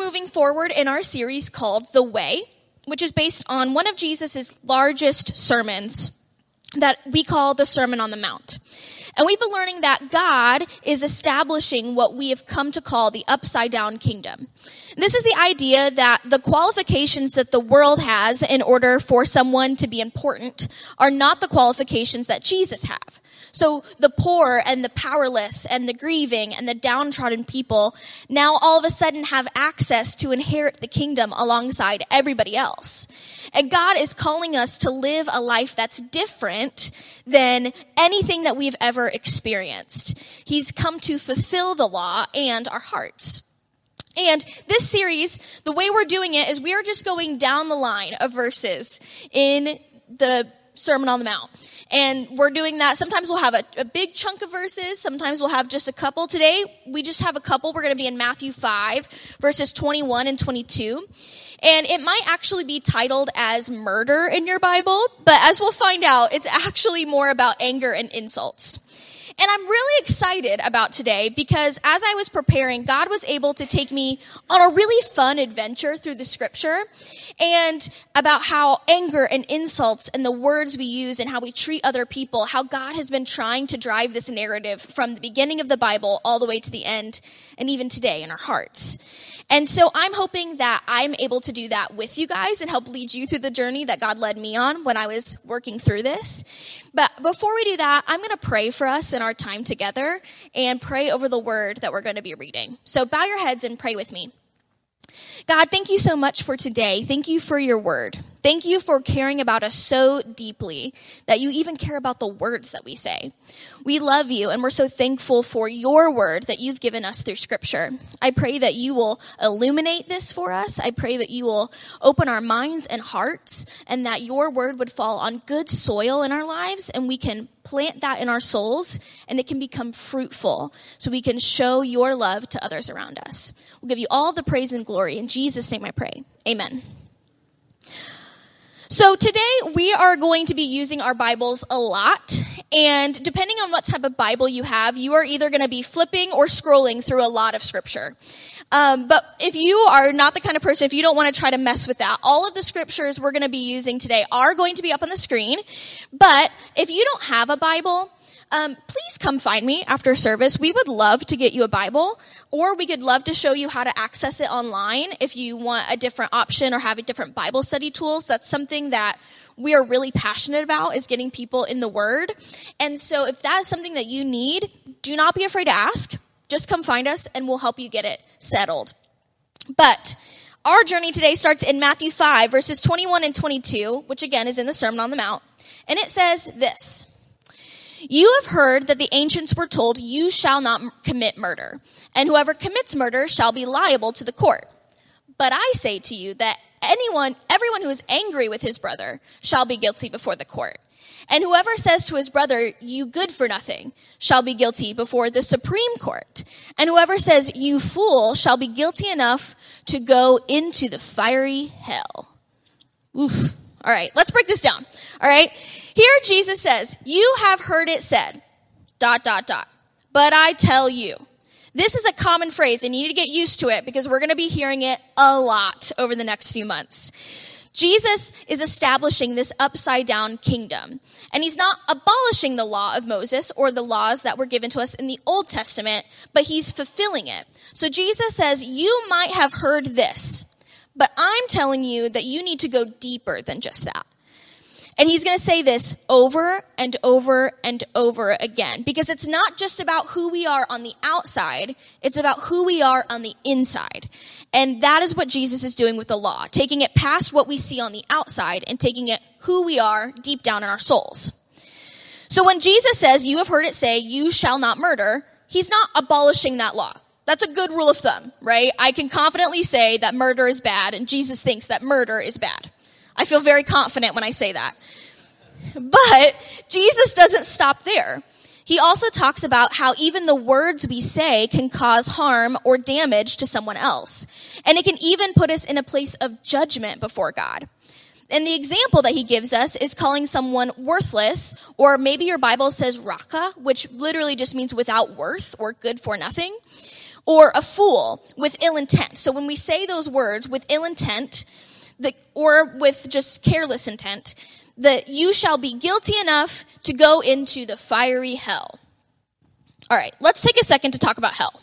moving forward in our series called The Way, which is based on one of Jesus' largest sermons that we call the Sermon on the Mount. And we've been learning that God is establishing what we have come to call the upside down kingdom. This is the idea that the qualifications that the world has in order for someone to be important are not the qualifications that Jesus have. So the poor and the powerless and the grieving and the downtrodden people now all of a sudden have access to inherit the kingdom alongside everybody else. And God is calling us to live a life that's different than anything that we've ever experienced. He's come to fulfill the law and our hearts. And this series, the way we're doing it is we are just going down the line of verses in the Sermon on the Mount. And we're doing that. Sometimes we'll have a, a, big chunk of verses. Sometimes we'll have just a couple. Today, we just have a couple. We're going to be in Matthew 5, verses 21 and 22. And it might actually be titled as murder in your Bible, but as we'll find out, it's actually more about anger and insults. And I'm really excited about today because as I was preparing, God was able to take me on a really fun adventure through the scripture and about how anger and insults and the words we use and how we treat other people, how God has been trying to drive this narrative from the beginning of the Bible all the way to the end and even today in our hearts. And so I'm hoping that I'm able to do that with you guys and help lead you through the journey that God led me on when I was working through this. But before we do that, I'm going to pray for us in our time together and pray over the word that we're going to be reading. So bow your heads and pray with me. God, thank you so much for today. Thank you for your word. Thank you for caring about us so deeply that you even care about the words that we say. We love you and we're so thankful for your word that you've given us through scripture. I pray that you will illuminate this for us. I pray that you will open our minds and hearts and that your word would fall on good soil in our lives and we can plant that in our souls and it can become fruitful so we can show your love to others around us. We'll give you all the praise and glory. In Jesus' name I pray. Amen. So today we are going to be using our Bibles a lot. And depending on what type of Bible you have, you are either going to be flipping or scrolling through a lot of scripture. Um, but if you are not the kind of person, if you don't want to try to mess with that, all of the scriptures we're going to be using today are going to be up on the screen. But if you don't have a Bible, um, please come find me after service. We would love to get you a Bible, or we could love to show you how to access it online if you want a different option or have a different Bible study tools. That's something that we are really passionate about is getting people in the Word. And so if that is something that you need, do not be afraid to ask. Just come find us and we'll help you get it settled. But our journey today starts in Matthew 5, verses 21 and 22, which again is in the Sermon on the Mount. And it says this. You have heard that the ancients were told, You shall not commit murder, and whoever commits murder shall be liable to the court. But I say to you that anyone, everyone who is angry with his brother shall be guilty before the court. And whoever says to his brother, You good for nothing, shall be guilty before the Supreme Court. And whoever says, You fool, shall be guilty enough to go into the fiery hell. Oof. All right, let's break this down. All right. Here Jesus says, You have heard it said, dot, dot, dot. But I tell you. This is a common phrase and you need to get used to it because we're going to be hearing it a lot over the next few months. Jesus is establishing this upside down kingdom. And he's not abolishing the law of Moses or the laws that were given to us in the Old Testament, but he's fulfilling it. So Jesus says, You might have heard this, but I'm telling you that you need to go deeper than just that. And he's going to say this over and over and over again because it's not just about who we are on the outside, it's about who we are on the inside. And that is what Jesus is doing with the law, taking it past what we see on the outside and taking it who we are deep down in our souls. So when Jesus says, you have heard it say, you shall not murder, he's not abolishing that law. That's a good rule of thumb, right? I can confidently say that murder is bad and Jesus thinks that murder is bad. I feel very confident when I say that. But Jesus doesn't stop there. He also talks about how even the words we say can cause harm or damage to someone else. And it can even put us in a place of judgment before God. And the example that he gives us is calling someone worthless, or maybe your Bible says raca, which literally just means without worth or good for nothing. or a fool with ill intent. So when we say those words with ill intent, the, or with just careless intent, that you shall be guilty enough to go into the fiery hell. All right, let's take a second to talk about hell.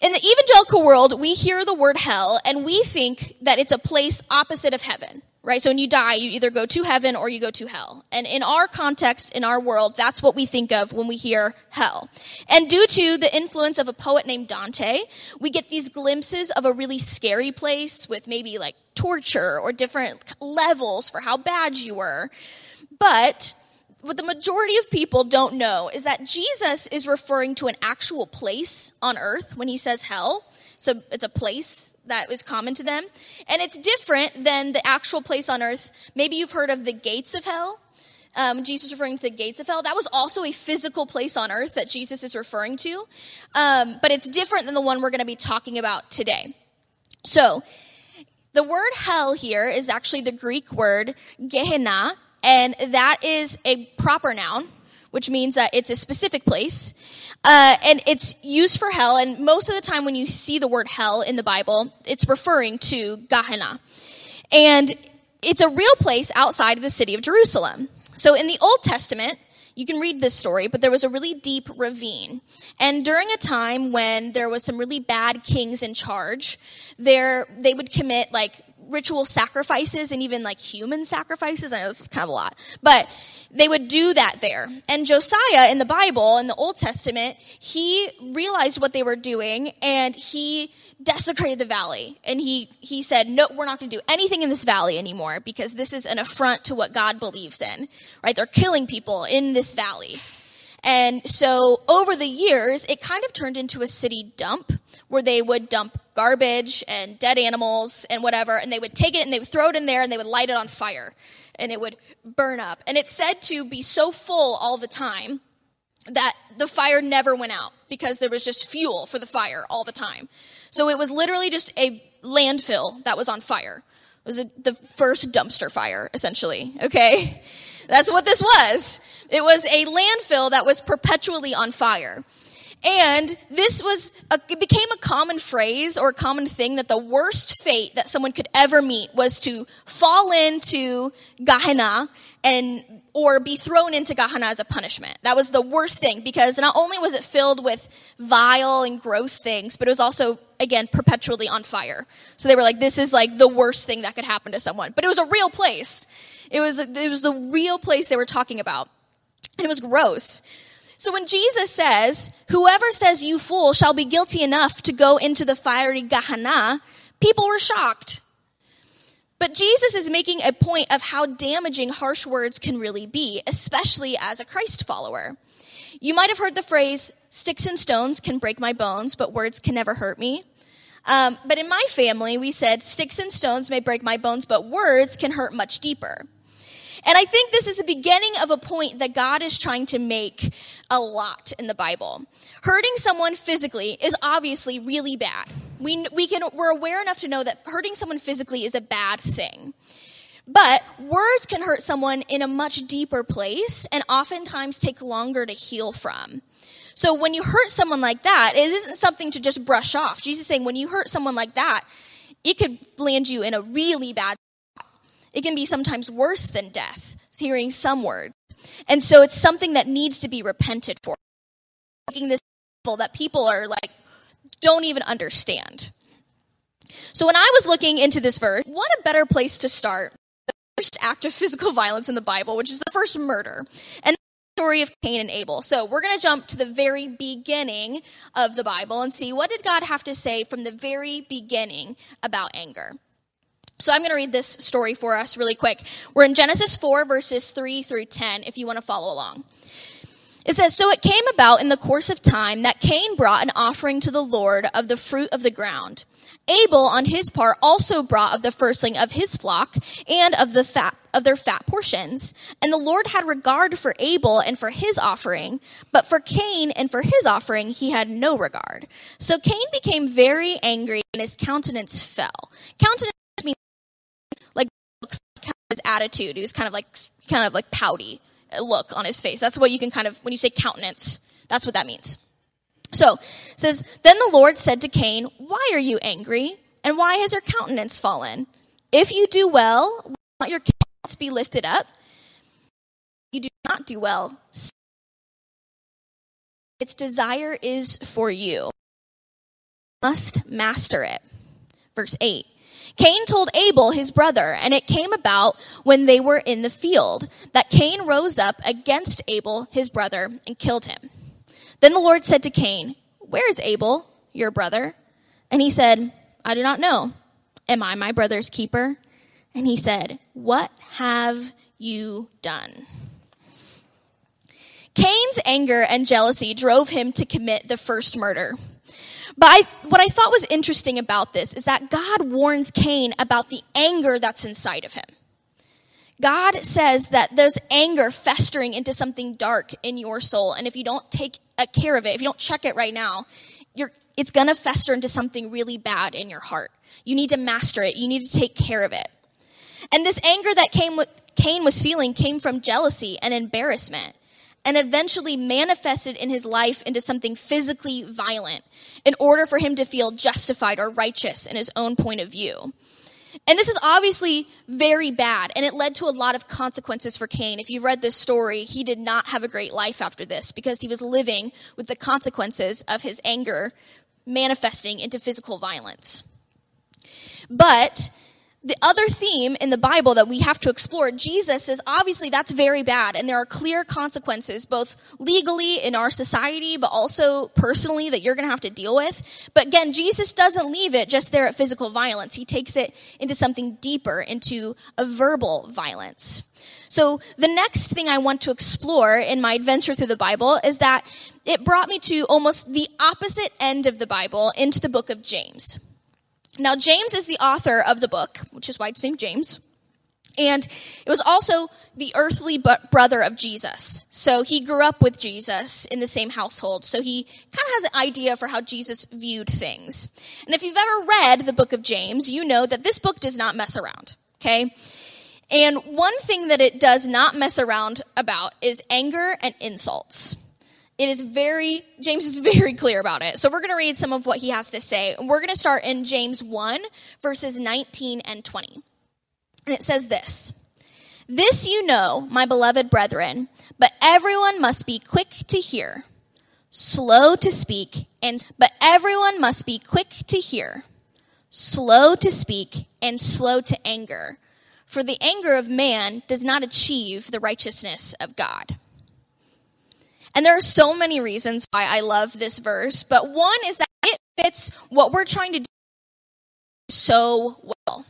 In the evangelical world, we hear the word hell and we think that it's a place opposite of heaven, right? So when you die, you either go to heaven or you go to hell. And in our context, in our world, that's what we think of when we hear hell. And due to the influence of a poet named Dante, we get these glimpses of a really scary place with maybe like torture or different levels for how bad you were. But what the majority of people don't know is that Jesus is referring to an actual place on earth when he says hell. So it's a place that is common to them. And it's different than the actual place on earth. Maybe you've heard of the gates of hell. Um, Jesus referring to the gates of hell. That was also a physical place on earth that Jesus is referring to. Um, but it's different than the one we're going to be talking about today. So, the word hell here is actually the Greek word Gehenna, and that is a proper noun, which means that it's a specific place. Uh, and it's used for hell, and most of the time when you see the word hell in the Bible, it's referring to Gehenna. And it's a real place outside of the city of Jerusalem. So in the Old Testament, you can read this story, but there was a really deep ravine. And during a time when there was some really bad kings in charge, there they would commit like ritual sacrifices and even like human sacrifices. I know this is kind of a lot, but they would do that there. And Josiah in the Bible, in the Old Testament, he realized what they were doing and he desecrated the valley. And he, he said, no, we're not going to do anything in this valley anymore because this is an affront to what God believes in, right? They're killing people in this valley. And so over the years, it kind of turned into a city dump where they would dump garbage and dead animals and whatever, and they would take it and they would throw it in there and they would light it on fire and it would burn up. And it's said to be so full all the time that the fire never went out because there was just fuel for the fire all the time. So it was literally just a landfill that was on fire. It was a, the first dumpster fire, essentially. Okay? That's what this was. It was a landfill that was perpetually on fire. And this was, a, it became a common phrase or a common thing that the worst fate that someone could ever meet was to fall into Gehenna and, or be thrown into Gehenna as a punishment. That was the worst thing because not only was it filled with vile and gross things, but it was also, again, perpetually on fire. So they were like, this is like the worst thing that could happen to someone. But it was a real place. It was, it was the real place they were talking about. And it was gross. So when Jesus says, whoever says you fool shall be guilty enough to go into the fiery Gehenna, people were shocked. But Jesus is making a point of how damaging harsh words can really be, especially as a Christ follower. You might have heard the phrase, sticks and stones can break my bones, but words can never hurt me. Um, but in my family, we said, sticks and stones may break my bones, but words can hurt much deeper. And I think this is the beginning of a point that God is trying to make a lot in the Bible. Hurting someone physically is obviously really bad. We, we can, we're aware enough to know that hurting someone physically is a bad thing. But words can hurt someone in a much deeper place and oftentimes take longer to heal from. So when you hurt someone like that, it isn't something to just brush off. Jesus is saying when you hurt someone like that, it could land you in a really bad it can be sometimes worse than death, hearing some word. And so it's something that needs to be repented for. Making this that people are like, don't even understand. So when I was looking into this verse, what a better place to start the first act of physical violence in the Bible, which is the first murder. And the story of Cain and Abel. So we're going to jump to the very beginning of the Bible and see what did God have to say from the very beginning about anger. So I'm going to read this story for us really quick. We're in Genesis 4, verses 3 through 10, if you want to follow along. It says, So it came about in the course of time that Cain brought an offering to the Lord of the fruit of the ground. Abel, on his part, also brought of the firstling of his flock and of the fat of their fat portions. And the Lord had regard for Abel and for his offering, but for Cain and for his offering he had no regard. So Cain became very angry and his countenance fell. Countenance his attitude. He was kind of like kind of like pouty look on his face. That's what you can kind of when you say countenance, that's what that means. So, says, Then the Lord said to Cain, Why are you angry? And why has your countenance fallen? If you do well, will not your countenance be lifted up? You do not do well. Its desire is for you. Must master it. Verse 8. Cain told Abel, his brother, and it came about when they were in the field that Cain rose up against Abel, his brother, and killed him. Then the Lord said to Cain, Where is Abel, your brother? And he said, I do not know. Am I my brother's keeper? And he said, What have you done? Cain's anger and jealousy drove him to commit the first murder. But I, what I thought was interesting about this is that God warns Cain about the anger that's inside of him. God says that there's anger festering into something dark in your soul, and if you don't take care of it, if you don't check it right now, it's gonna fester into something really bad in your heart. You need to master it. You need to take care of it. And this anger that came with, Cain was feeling came from jealousy and embarrassment and eventually manifested in his life into something physically violent in order for him to feel justified or righteous in his own point of view. And this is obviously very bad, and it led to a lot of consequences for Cain. If you've read this story, he did not have a great life after this because he was living with the consequences of his anger manifesting into physical violence. But the other theme in the Bible that we have to explore, Jesus says obviously that's very bad and there are clear consequences both legally in our society but also personally that you're going to have to deal with. But again, Jesus doesn't leave it just there at physical violence. He takes it into something deeper, into a verbal violence. So the next thing I want to explore in my adventure through the Bible is that it brought me to almost the opposite end of the Bible into the book of James. Now, James is the author of the book, which is why it's named James. And it was also the earthly brother of Jesus. So he grew up with Jesus in the same household. So he kind of has an idea for how Jesus viewed things. And if you've ever read the book of James, you know that this book does not mess around. Okay? And one thing that it does not mess around about is anger and insults. It is very, James is very clear about it. So we're going to read some of what he has to say. We're going to start in James 1, verses 19 and 20. And it says this This you know, my beloved brethren, but everyone must be quick to hear, slow to speak, and, but everyone must be quick to hear, slow to speak, and slow to anger. For the anger of man does not achieve the righteousness of God. And there are so many reasons why I love this verse, but one is that it fits what we're trying to do so well.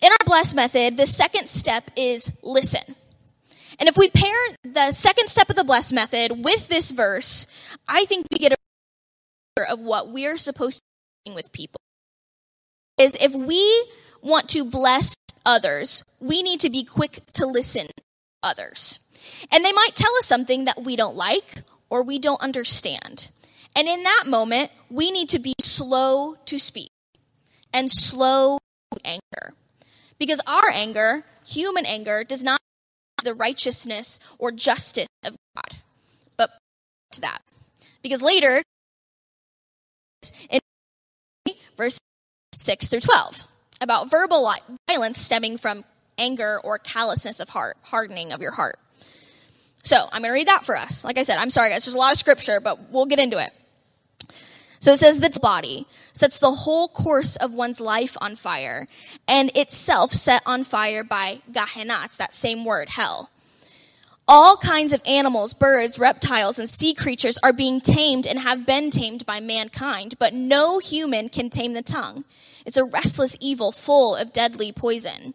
In our bless method, the second step is listen. And if we pair the second step of the bless method with this verse, I think we get a picture of what we're supposed to do with people. Is if we want to bless others, we need to be quick to listen to others. And they might tell us something that we don't like or we don't understand. And in that moment, we need to be slow to speak and slow to anger. Because our anger, human anger, does not have the righteousness or justice of God. But to that. Because later, in verse 6 through 12, about verbal violence stemming from anger or callousness of heart, hardening of your heart. So I'm going to read that for us. Like I said, I'm sorry guys, there's a lot of scripture, but we'll get into it. So it says that body sets the whole course of one's life on fire, and itself set on fire by Gehenna, that same word, hell. All kinds of animals, birds, reptiles, and sea creatures are being tamed and have been tamed by mankind, but no human can tame the tongue. It's a restless evil full of deadly poison.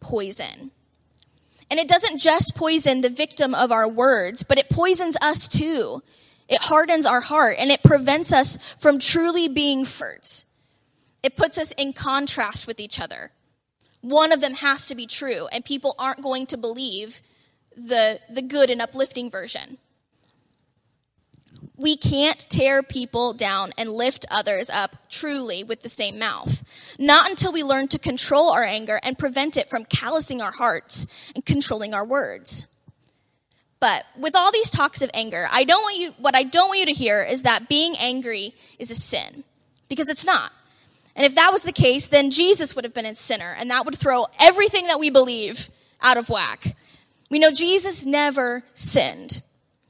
poison. And it doesn't just poison the victim of our words, but it poisons us too. It hardens our heart and it prevents us from truly being first. It puts us in contrast with each other. One of them has to be true, and people aren't going to believe the, the good and uplifting version. We can't tear people down and lift others up truly with the same mouth. Not until we learn to control our anger and prevent it from callousing our hearts and controlling our words. But with all these talks of anger, I don't want you, what I don't want you to hear is that being angry is a sin. Because it's not. And if that was the case, then Jesus would have been a sinner, and that would throw everything that we believe out of whack. We know Jesus never sinned,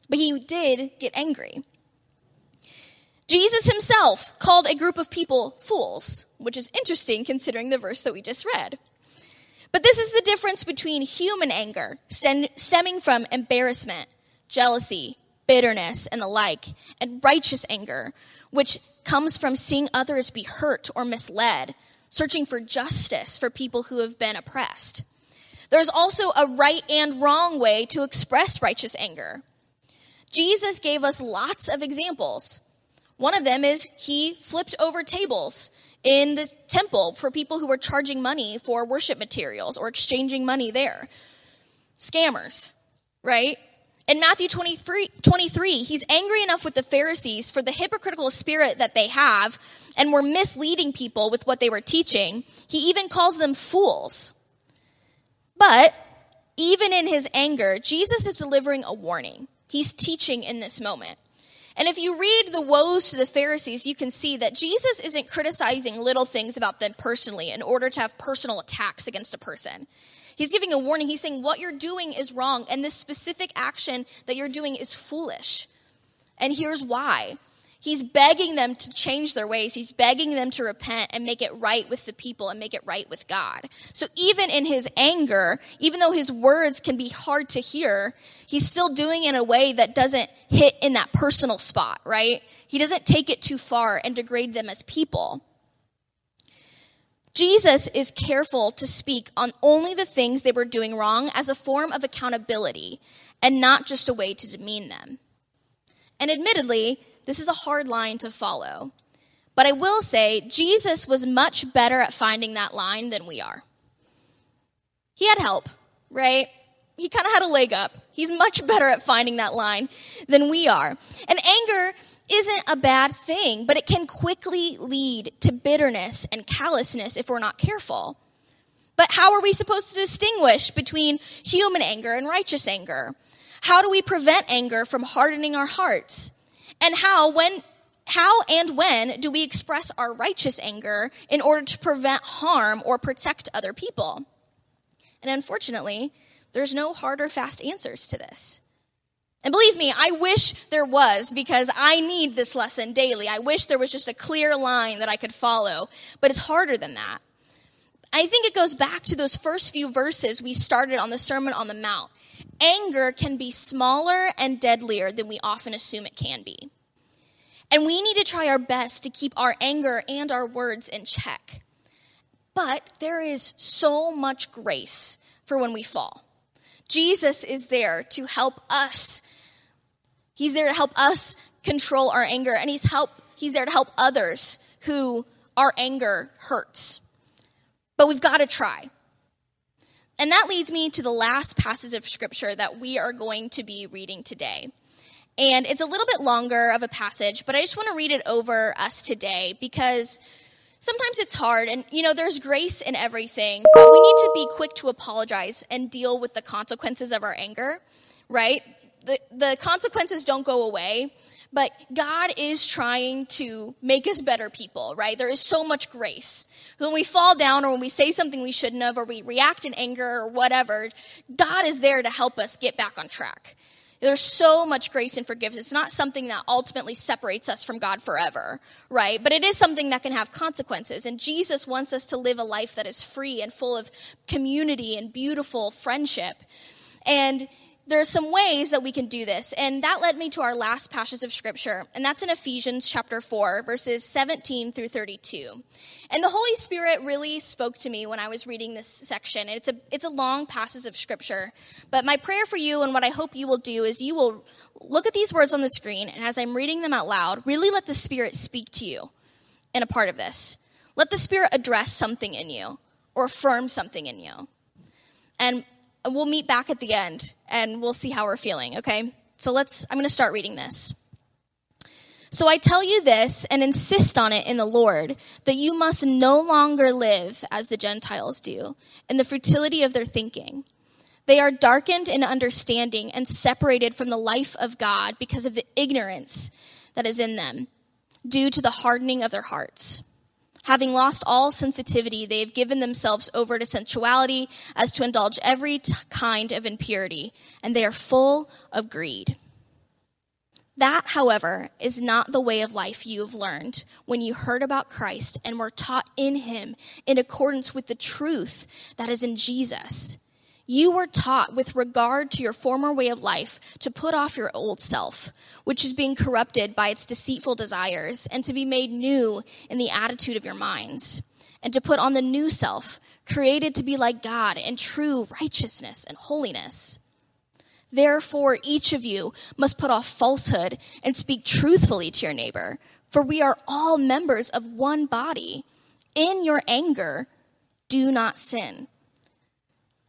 but he did get angry. Jesus himself called a group of people fools, which is interesting considering the verse that we just read. But this is the difference between human anger, stemming from embarrassment, jealousy, bitterness, and the like, and righteous anger, which comes from seeing others be hurt or misled, searching for justice for people who have been oppressed. There's also a right and wrong way to express righteous anger. Jesus gave us lots of examples. One of them is he flipped over tables in the temple for people who were charging money for worship materials or exchanging money there. Scammers, right? In Matthew 23, 23, he's angry enough with the Pharisees for the hypocritical spirit that they have and were misleading people with what they were teaching. He even calls them fools. But even in his anger, Jesus is delivering a warning. He's teaching in this moment. And if you read the woes to the Pharisees, you can see that Jesus isn't criticizing little things about them personally in order to have personal attacks against a person. He's giving a warning. He's saying what you're doing is wrong, and this specific action that you're doing is foolish. And here's why. He's begging them to change their ways. He's begging them to repent and make it right with the people and make it right with God. So even in his anger, even though his words can be hard to hear, he's still doing it in a way that doesn't hit in that personal spot, right? He doesn't take it too far and degrade them as people. Jesus is careful to speak on only the things they were doing wrong as a form of accountability and not just a way to demean them. And admittedly, this is a hard line to follow. But I will say, Jesus was much better at finding that line than we are. He had help, right? He kind of had a leg up. He's much better at finding that line than we are. And anger isn't a bad thing, but it can quickly lead to bitterness and callousness if we're not careful. But how are we supposed to distinguish between human anger and righteous anger? How do we prevent anger from hardening our hearts? And how, when, how and when do we express our righteous anger in order to prevent harm or protect other people? And unfortunately, there's no hard or fast answers to this. And believe me, I wish there was because I need this lesson daily. I wish there was just a clear line that I could follow, but it's harder than that. I think it goes back to those first few verses we started on the Sermon on the Mount anger can be smaller and deadlier than we often assume it can be. And we need to try our best to keep our anger and our words in check. But there is so much grace for when we fall. Jesus is there to help us. He's there to help us control our anger, and he's help he's there to help others who our anger hurts. But we've got to try. And that leads me to the last passage of scripture that we are going to be reading today. And it's a little bit longer of a passage, but I just want to read it over us today because sometimes it's hard. And, you know, there's grace in everything, but we need to be quick to apologize and deal with the consequences of our anger, right? The, the consequences don't go away. But God is trying to make us better people, right? There is so much grace. When we fall down or when we say something we shouldn't have or we react in anger or whatever, God is there to help us get back on track. There's so much grace and forgiveness. It's not something that ultimately separates us from God forever, right? But it is something that can have consequences. And Jesus wants us to live a life that is free and full of community and beautiful friendship. And there are some ways that we can do this. And that led me to our last passage of scripture. And that's in Ephesians chapter 4, verses 17 through 32. And the Holy Spirit really spoke to me when I was reading this section. It's a, it's a long passage of scripture. But my prayer for you and what I hope you will do is you will look at these words on the screen. And as I'm reading them out loud, really let the Spirit speak to you in a part of this. Let the Spirit address something in you or affirm something in you. And we'll meet back at the end and we'll see how we're feeling, okay? So let's, I'm going to start reading this. So I tell you this and insist on it in the Lord that you must no longer live as the Gentiles do in the futility of their thinking. They are darkened in understanding and separated from the life of God because of the ignorance that is in them due to the hardening of their hearts. Having lost all sensitivity, they have given themselves over to sensuality as to indulge every t- kind of impurity, and they are full of greed. That, however, is not the way of life you have learned when you heard about Christ and were taught in him in accordance with the truth that is in Jesus. You were taught with regard to your former way of life to put off your old self, which is being corrupted by its deceitful desires, and to be made new in the attitude of your minds, and to put on the new self, created to be like God in true righteousness and holiness. Therefore, each of you must put off falsehood and speak truthfully to your neighbor, for we are all members of one body. In your anger, do not sin.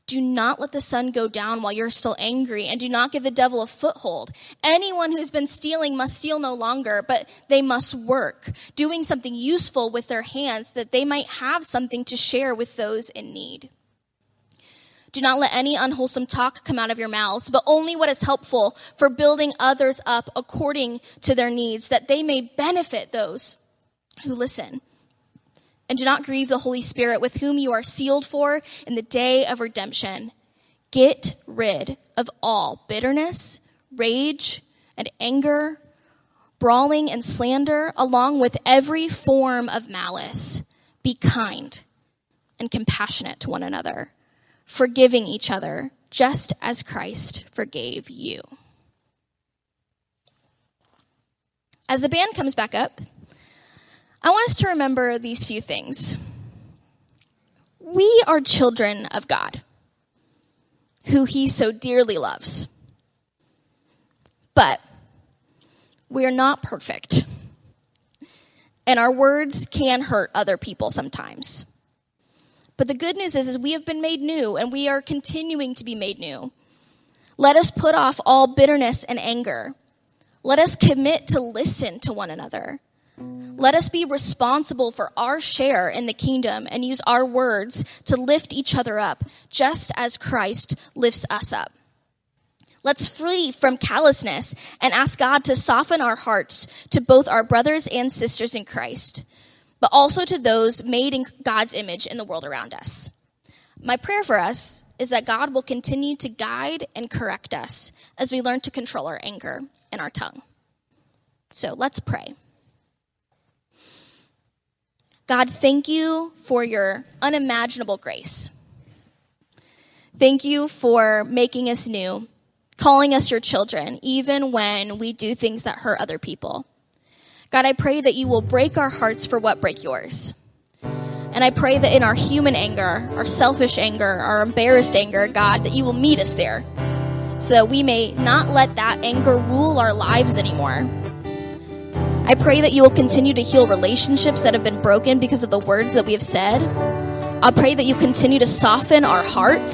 Do not let the sun go down while you're still angry, and do not give the devil a foothold. Anyone who's been stealing must steal no longer, but they must work, doing something useful with their hands that they might have something to share with those in need. Do not let any unwholesome talk come out of your mouths, but only what is helpful for building others up according to their needs, that they may benefit those who listen. And do not grieve the Holy Spirit with whom you are sealed for in the day of redemption. Get rid of all bitterness, rage, and anger, brawling and slander, along with every form of malice. Be kind and compassionate to one another, forgiving each other, just as Christ forgave you. As the band comes back up, I want us to remember these few things. We are children of God, who He so dearly loves. But we are not perfect. And our words can hurt other people sometimes. But the good news is, is we have been made new and we are continuing to be made new. Let us put off all bitterness and anger. Let us commit to listen to one another. Let us be responsible for our share in the kingdom and use our words to lift each other up, just as Christ lifts us up. Let's flee from callousness and ask God to soften our hearts to both our brothers and sisters in Christ, but also to those made in God's image in the world around us. My prayer for us is that God will continue to guide and correct us as we learn to control our anger and our tongue. So let's pray. God, thank you for your unimaginable grace. Thank you for making us new, calling us your children, even when we do things that hurt other people. God, I pray that you will break our hearts for what break yours. And I pray that in our human anger, our selfish anger, our embarrassed anger, God, that you will meet us there so that we may not let that anger rule our lives anymore I pray that you will continue to heal relationships that have been broken because of the words that we have said. I pray that you continue to soften our hearts